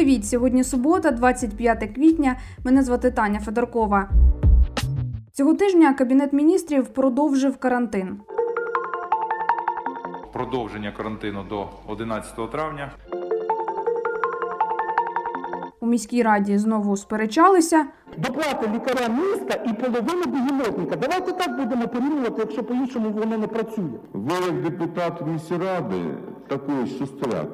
Привіт! Сьогодні субота, 25 квітня. Мене звати Таня Федоркова. Цього тижня Кабінет міністрів продовжив карантин. продовження карантину до 11 травня. У міській раді знову сперечалися. Доплати лікарям міста і половину бігемотника. Давайте так будемо порівнювати, якщо по-іншому воно не працює. Ви як депутат міськради такий шустряк.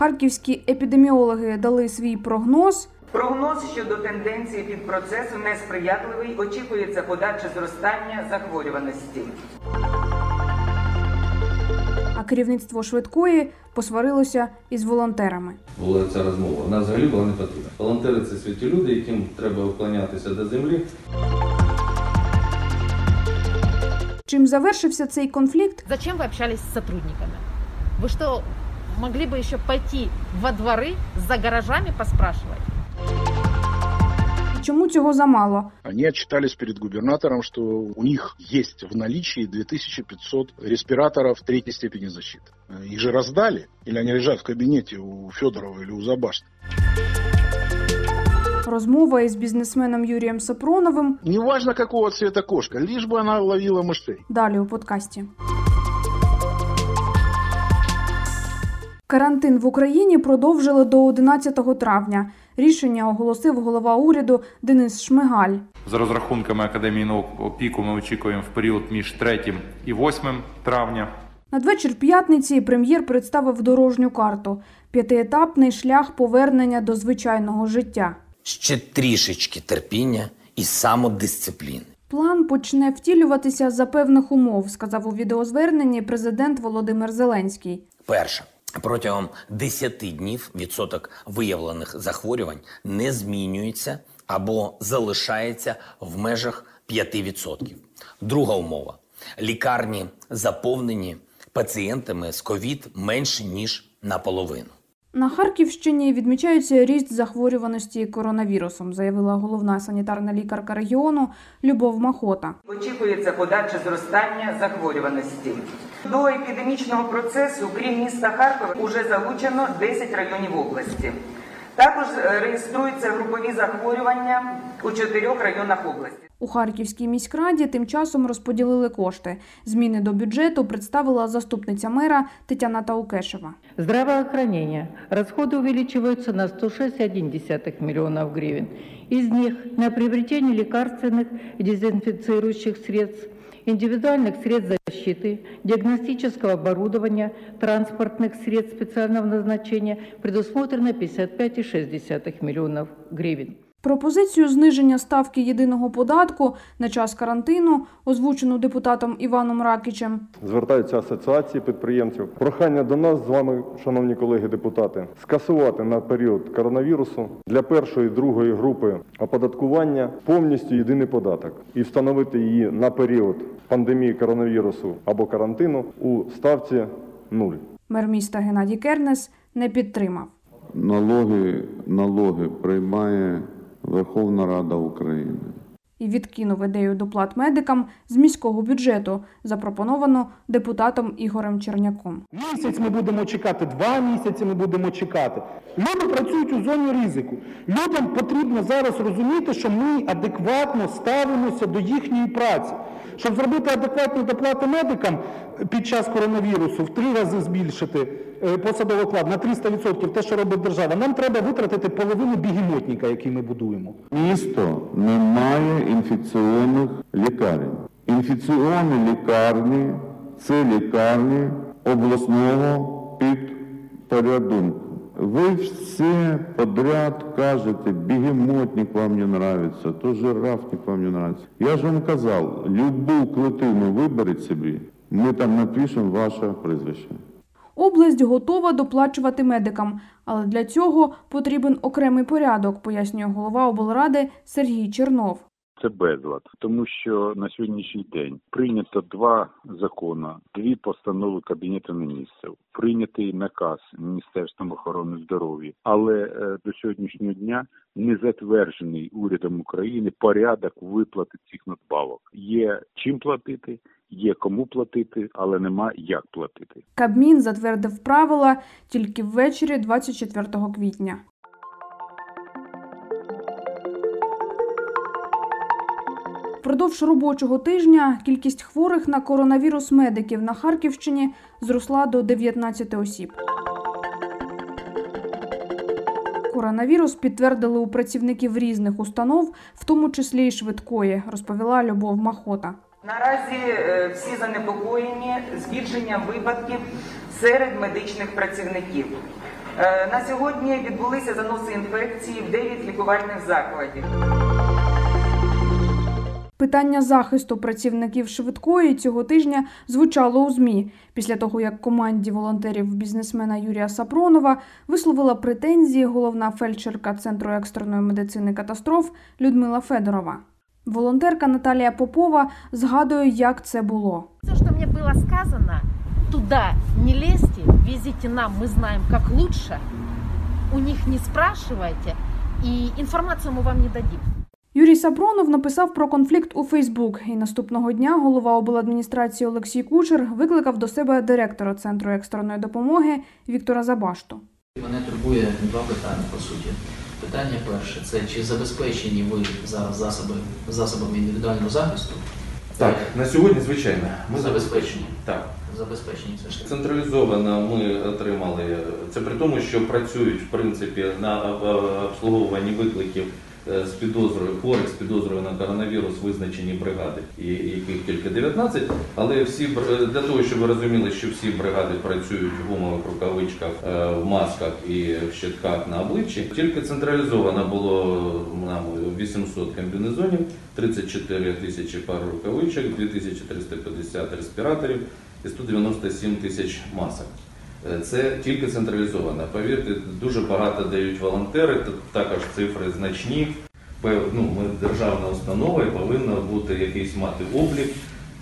Харківські епідеміологи дали свій прогноз. Прогноз щодо тенденції підпроцесу несприятливий. Очікується подальше зростання захворюваності. А керівництво швидкої посварилося із волонтерами. була ця розмова. Вона взагалі була не потрібна. Волонтери це святі люди, яким треба вклонятися до землі. Чим завершився цей конфлікт? Зачем вы общались с сотрудниками? Вы что, могли бы еще пойти во дворы за гаражами поспрашивать? і Чому цього замало? Они отчитались перед губернатором, что у них есть в наличии 2500 респираторов третьей степени защиты. Их же раздали? Или они лежат в кабинете у Федорова или у Забашты? Розмова із бізнесменом Юрієм Сапроновим Неважно, какого цвета кошка, лишь бы она ловила мышей. Далі у подкасті. Карантин в Україні продовжили до 11 травня. Рішення оголосив голова уряду Денис Шмигаль. За розрахунками Академії наук опіку ми очікуємо в період між 3 і 8 травня. Надвечір п'ятниці прем'єр представив дорожню карту п'ятиетапний шлях повернення до звичайного життя. ще трішечки терпіння і самодисципліни. План почне втілюватися за певних умов, сказав у відеозверненні президент Володимир Зеленський. Перше. Протягом 10 днів відсоток виявлених захворювань не змінюється або залишається в межах 5%. Друга умова. Лікарні заповнені пацієнтами з ковід менше, ніж наполовину. На Харківщині відмічається ріст захворюваності коронавірусом, заявила головна санітарна лікарка регіону Любов Махота. Очікується подальше зростання захворюваності. До епідемічного процесу, крім міста Харкова, уже залучено 10 районів області. Також е, реєструються групові захворювання у чотирьох районах області. У Харківській міськраді тим часом розподілили кошти. Зміни до бюджету представила заступниця мера Тетяна Таукешева. Здравоохранение. Расходы увеличиваются на 106,1 миллионов гривен. Из них на приобретение лекарственных и дезинфицирующих средств, индивидуальных средств защиты, диагностического оборудования, транспортных средств специального назначения предусмотрено 55,6 миллионов гривен. Пропозицію зниження ставки єдиного податку на час карантину, озвучену депутатом Іваном Ракичем, Звертаються асоціації підприємців. Прохання до нас з вами, шановні колеги депутати, скасувати на період коронавірусу для першої і другої групи оподаткування повністю єдиний податок і встановити її на період пандемії коронавірусу або карантину у ставці нуль. мер міста Геннадій Кернес не підтримав. Налоги, налоги приймає Верховна Рада України. і відкинув ідею доплат медикам з міського бюджету, запропоновану депутатом Ігорем Черняком. Місяць ми будемо чекати, два місяці ми будемо чекати. Люди працюють у зоні ризику. Людям потрібно зараз розуміти, що ми адекватно ставимося до їхньої праці. Щоб зробити адекватні доплати медикам під час коронавірусу, в три рази збільшити посадовий оклад на 300%, те, що робить держава, нам треба витратити половину бігемотника, який ми будуємо. Місто не має інфекційних лікарень. Інфекційні лікарні це лікарні обласного підпорядунку. Ви все подряд кажете, бігемотник вам не нравится, то жирафник вам не нравится. Я ж вам казав, любу клетину виберіть собі, ми там напишемо ваше прізвище. Область готова доплачувати медикам, але для цього потрібен окремий порядок, пояснює голова облради Сергій Чернов. Це безлад, тому що на сьогоднішній день прийнято два закони, дві постанови Кабінету міністрів, прийнятий наказ Міністерством охорони здоров'я, але е, до сьогоднішнього дня не затверджений урядом України порядок виплати цих надбавок. Є чим платити. Є кому платити, але нема як платити. Кабмін затвердив правила тільки ввечері 24 квітня. Впродовж робочого тижня кількість хворих на коронавірус медиків на Харківщині зросла до 19 осіб. Коронавірус підтвердили у працівників різних установ, в тому числі й швидкої, розповіла Любов Махота. Наразі е, всі занепокоєні збільшенням випадків серед медичних працівників. Е, На сьогодні відбулися заноси інфекції в 9 лікувальних закладів. Питання захисту працівників швидкої цього тижня звучало у ЗМІ після того, як команді волонтерів бізнесмена Юрія Сапронова висловила претензії головна фельдшерка Центру екстреної медицини катастроф Людмила Федорова. Волонтерка Наталія Попова згадує, як це було. Все, что мне было сказано, туда не лезьте, везите нам, мы знаем, как лучше. У них не спрашивайте, и информацию мы вам не дадим. Юрій Сапронов написав про конфлікт у Фейсбук, і наступного дня голова обладміністрації Олексій Кучер викликав до себе директора Центру екстреної допомоги Віктора Забашту. Мене турбує два питання по суті. Питання перше це чи забезпечені ви зараз засоби, засобами індивідуального захисту? Так, на сьогодні, звичайно, ми Забезпечені. Так. Забезпечені все ж таки. Централізовано ми отримали. Це при тому, що працюють в принципі на обслуговуванні викликів з підозрою хворих з підозрою на коронавірус визначені бригади, і- яких тільки 19. Але всі бр- для того, щоб ви розуміли, що всі бригади працюють в гумових рукавичках, е, в масках і в щитках на обличчі. Тільки централізовано було нам 800 комбінезонів, 34 тисячі пар рукавичок, 2350 респіраторів і 197 тисяч масок. Е, Це тільки централізовано. Повірте, дуже багато дають волонтери, також цифри значні. Ну, ми державна установа і повинна бути якийсь мати облік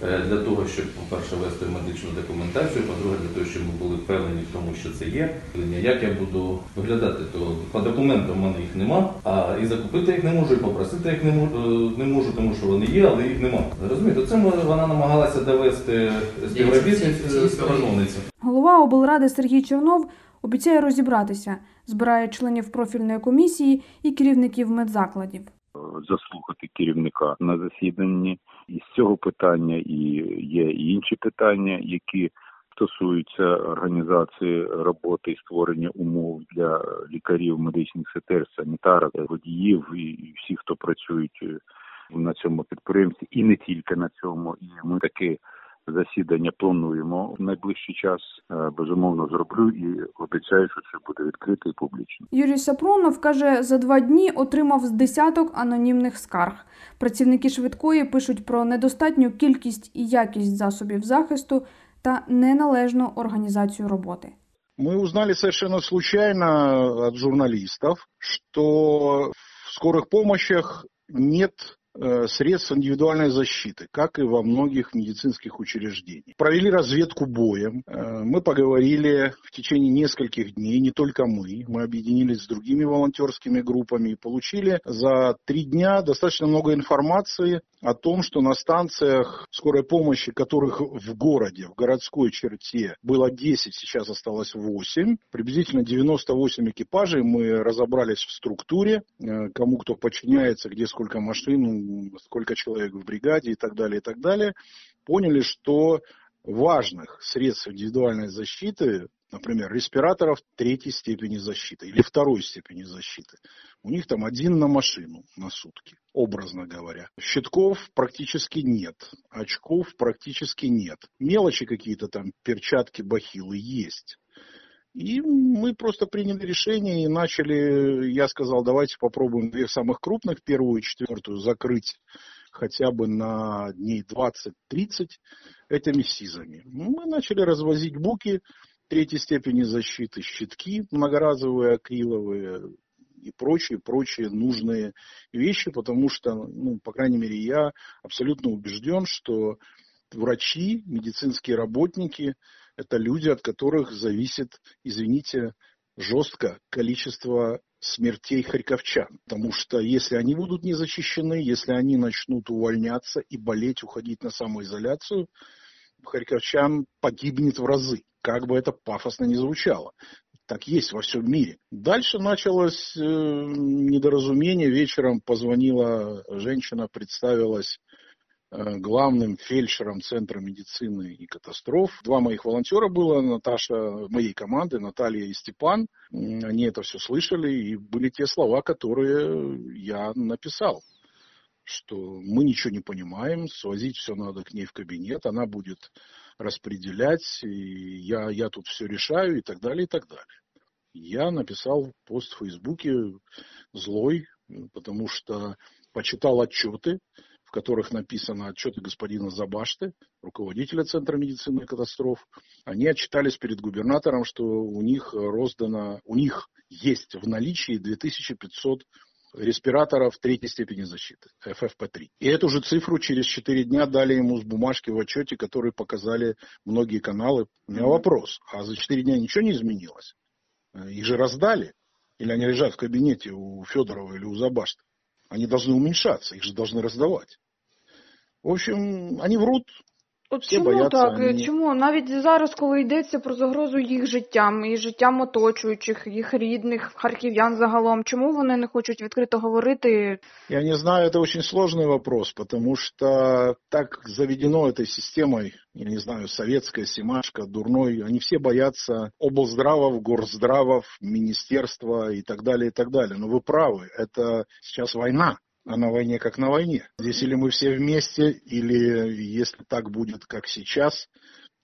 для того, щоб, по-перше, вести медичну документацію, по-друге, для того, щоб ми були впевнені в тому, що це є. Як я буду виглядати, то по документам в мене їх нема, а і закупити їх не можу, і попросити їх не можу, не можу тому що вони є, але їх нема. Розумієте, це вона намагалася довести співробітниці співрозмовниці. Голова облради Сергій Чернов обіцяє розібратися, збирає членів профільної комісії і керівників медзакладів. заслухати керівника на засіданні. І з цього питання і є інші питання, які стосуються організації роботи і створення умов для лікарів, медичних сестер, санітарок, водіїв і всіх, хто працюють е, на цьому підприємстві, і не тільки на цьому. І ми таке засідання плануємо в найближчий час. Е, Безумовно, зроблю і обіцяю, що це буде відкрите і публічно. Юрій Сапронов каже, за два дні отримав з десяток анонімних скарг. Працівники швидкої пишуть про недостатню кількість і якість засобів захисту та неналежну організацію роботи. Мы узнали совершенно случайно от журналистов, что в скорых помощях нет э, средств индивидуальной защиты, как и во многих медицинских учреждениях. Провели разведку боем. Э, Мы поговорили в течение нескольких дней, не только мы, мы объединились с другими волонтерскими группами и получили за три дня достаточно много информации о том, что на станциях скорой помощи, которых в городе, в городской черте было 10, сейчас осталось 8, приблизительно 98 экипажей, мы разобрались в структуре, э, кому кто подчиняется, где сколько машин, сколько человек в бригаде и так далее, и так далее, поняли, что важных средств индивидуальной защиты, например, респираторов третьей степени защиты или второй степени защиты, у них там один на машину на сутки, образно говоря. Щитков практически нет, очков практически нет. Мелочи какие-то там, перчатки, бахилы есть. И мы просто приняли решение и начали, я сказал, давайте попробуем две самых крупных, первую и четвертую, закрыть хотя бы на дней 20-30 этими СИЗами. Мы начали развозить буки третьей степени защиты, щитки многоразовые, акриловые, и прочие-прочие нужные вещи, потому что, ну, по крайней мере, я абсолютно убежден, что врачи, медицинские работники – это люди, от которых зависит, извините, жестко количество смертей харьковчан. Потому что если они будут не защищены, если они начнут увольняться и болеть, уходить на самоизоляцию, харьковчан погибнет в разы, как бы это пафосно не звучало. Так есть во всем мире. Дальше началось э, недоразумение. Вечером позвонила женщина, представилась главным фельдшером Центра медицины и катастроф. Два моих волонтера было, Наташа, моей команды, Наталья и Степан. Они это все слышали, и были те слова, которые я написал что мы ничего не понимаем, свозить все надо к ней в кабинет, она будет распределять, и я, я тут все решаю и так далее, и так далее. Я написал пост в Фейсбуке злой, потому что почитал отчеты, которых написано отчеты господина Забашты, руководителя Центра медицины и катастроф. Они отчитались перед губернатором, что у них роздано, у них есть в наличии 2500 респираторов третьей степени защиты, FFP3. И эту же цифру через 4 дня дали ему с бумажки в отчете, которые показали многие каналы. У меня вопрос, а за 4 дня ничего не изменилось? Их же раздали? Или они лежат в кабинете у Федорова или у Забашта? Они должны уменьшаться, их же должны раздавать. В общем, они врут, От Всі чому бояться, так? вони- Чому навіть зараз, коли йдеться про загрозу їх життям і життям оточуючих, їх рідних, харків'ян загалом, чому вони не хочуть відкрито говорити? Я не знаю, это очень сложный вопрос, потому что так заведено этой системой, я не знаю, советская, семашка, дурной, они все боятся облздравов, горздравов, министерства и так далее, и так далее. Но вы правы, это сейчас война. А на войне как на войне. Здесь или мы все вместе, или если так будет, как сейчас,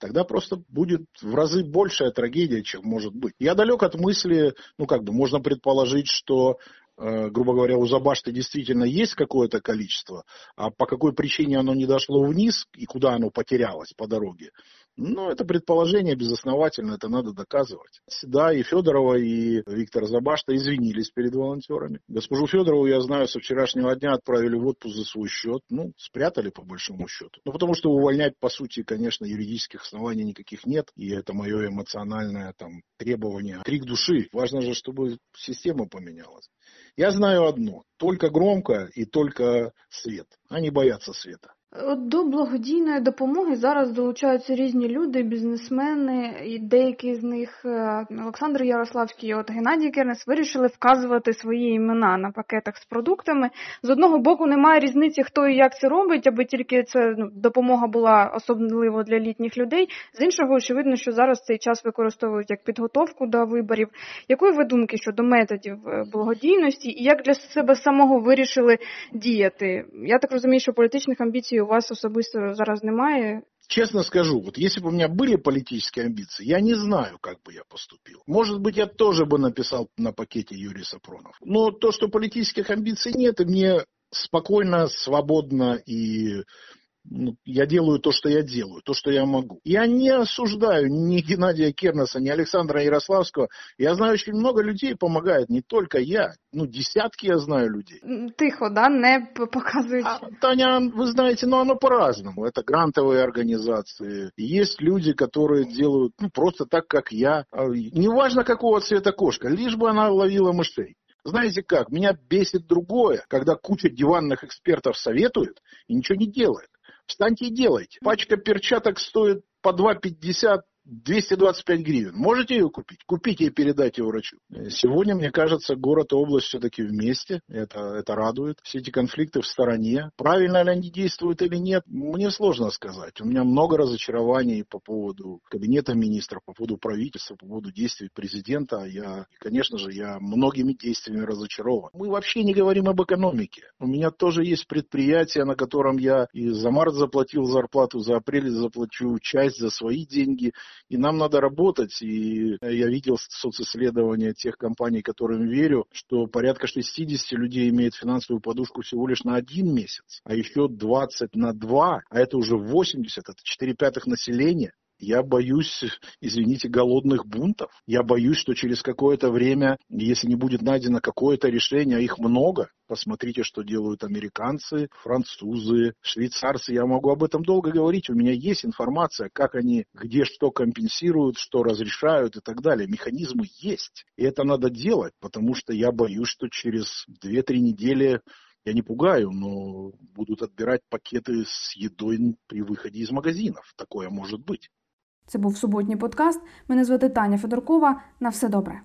тогда просто будет в разы большая трагедия, чем может быть. Я далек от мысли, ну как бы, можно предположить, что э, грубо говоря, у Забашты действительно есть какое-то количество, а по какой причине оно не дошло вниз и куда оно потерялось по дороге, ну, это предположение безосновательно, это надо доказывать. Да, и Федорова, и Виктор Забашта извинились перед волонтерами. Госпожу Федорову, я знаю, со вчерашнего дня отправили в отпуск за свой счет. Ну, спрятали по большому счету. Ну, потому что увольнять, по сути, конечно, юридических оснований никаких нет. И это мое эмоциональное там требование, крик души. Важно же, чтобы система поменялась. Я знаю одно. Только громко и только свет. Они боятся света. До благодійної допомоги зараз долучаються різні люди, бізнесмени, і деякі з них е, Олександр Ярославський і от Геннадій Кернес вирішили вказувати свої імена на пакетах з продуктами. З одного боку, немає різниці, хто і як це робить, аби тільки це ну, допомога була особливо для літніх людей. З іншого, очевидно, що зараз цей час використовують як підготовку до виборів. Якої ви думки щодо методів е, благодійності і як для себе самого вирішили діяти? Я так розумію, що політичних амбіцій у вас особисто зараз немає. Честно скажу, вот если бы у меня были политические амбиции, я не знаю, как бы я поступил. Может быть, я тоже бы написал на пакете Юрий Сапронов. Но то, что политических амбиций нет, и мне спокойно, свободно и я делаю то, что я делаю, то, что я могу. Я не осуждаю ни Геннадия Кернеса, ни Александра Ярославского. Я знаю, очень много людей помогает, не только я. Ну, десятки я знаю людей. Тихо, да, не п- показують. А, Таня, вы знаете, но оно по-разному. Это грантовые организации. Есть люди, которые делают ну, просто так, как я. А, Неважно, какого цвета кошка, лишь бы она ловила мышей. Знаете как, меня бесит другое, когда куча диванных экспертов советует и ничего не делает. Встаньте и делайте. Пачка перчаток стоит по 2,50 225 гривен. Можете ее купить? Купите и передайте врачу. Сегодня, мне кажется, город и область все-таки вместе. Это, это радует. Все эти конфликты в стороне. Правильно ли они действуют или нет, мне сложно сказать. У меня много разочарований по поводу кабинета министра, по поводу правительства, по поводу действий президента. Я, конечно же, я многими действиями разочарован. Мы вообще не говорим об экономике. У меня тоже есть предприятие, на котором я и за март заплатил зарплату, за апрель заплачу часть за свои деньги. И нам надо работать. И я видел социсследования тех компаний, которым верю, что порядка 60 людей имеют финансовую подушку всего лишь на один месяц, а еще 20 на 2, а это уже 80, это 4 пятых населения. Я боюсь, извините, голодных бунтов. Я боюсь, что через какое-то время, если не будет найдено какое-то решение, а их много, посмотрите, что делают американцы, французы, швейцарцы. Я могу об этом долго говорить. У меня есть информация, как они где что компенсируют, что разрешают и так далее. Механизмы есть. И это надо делать, потому что я боюсь, что через 2-3 недели я не пугаю, но будут отбирать пакеты с едой при выходе из магазинов. Такое может быть. Це був суботній подкаст. Мене звати Таня Федоркова. На все добре.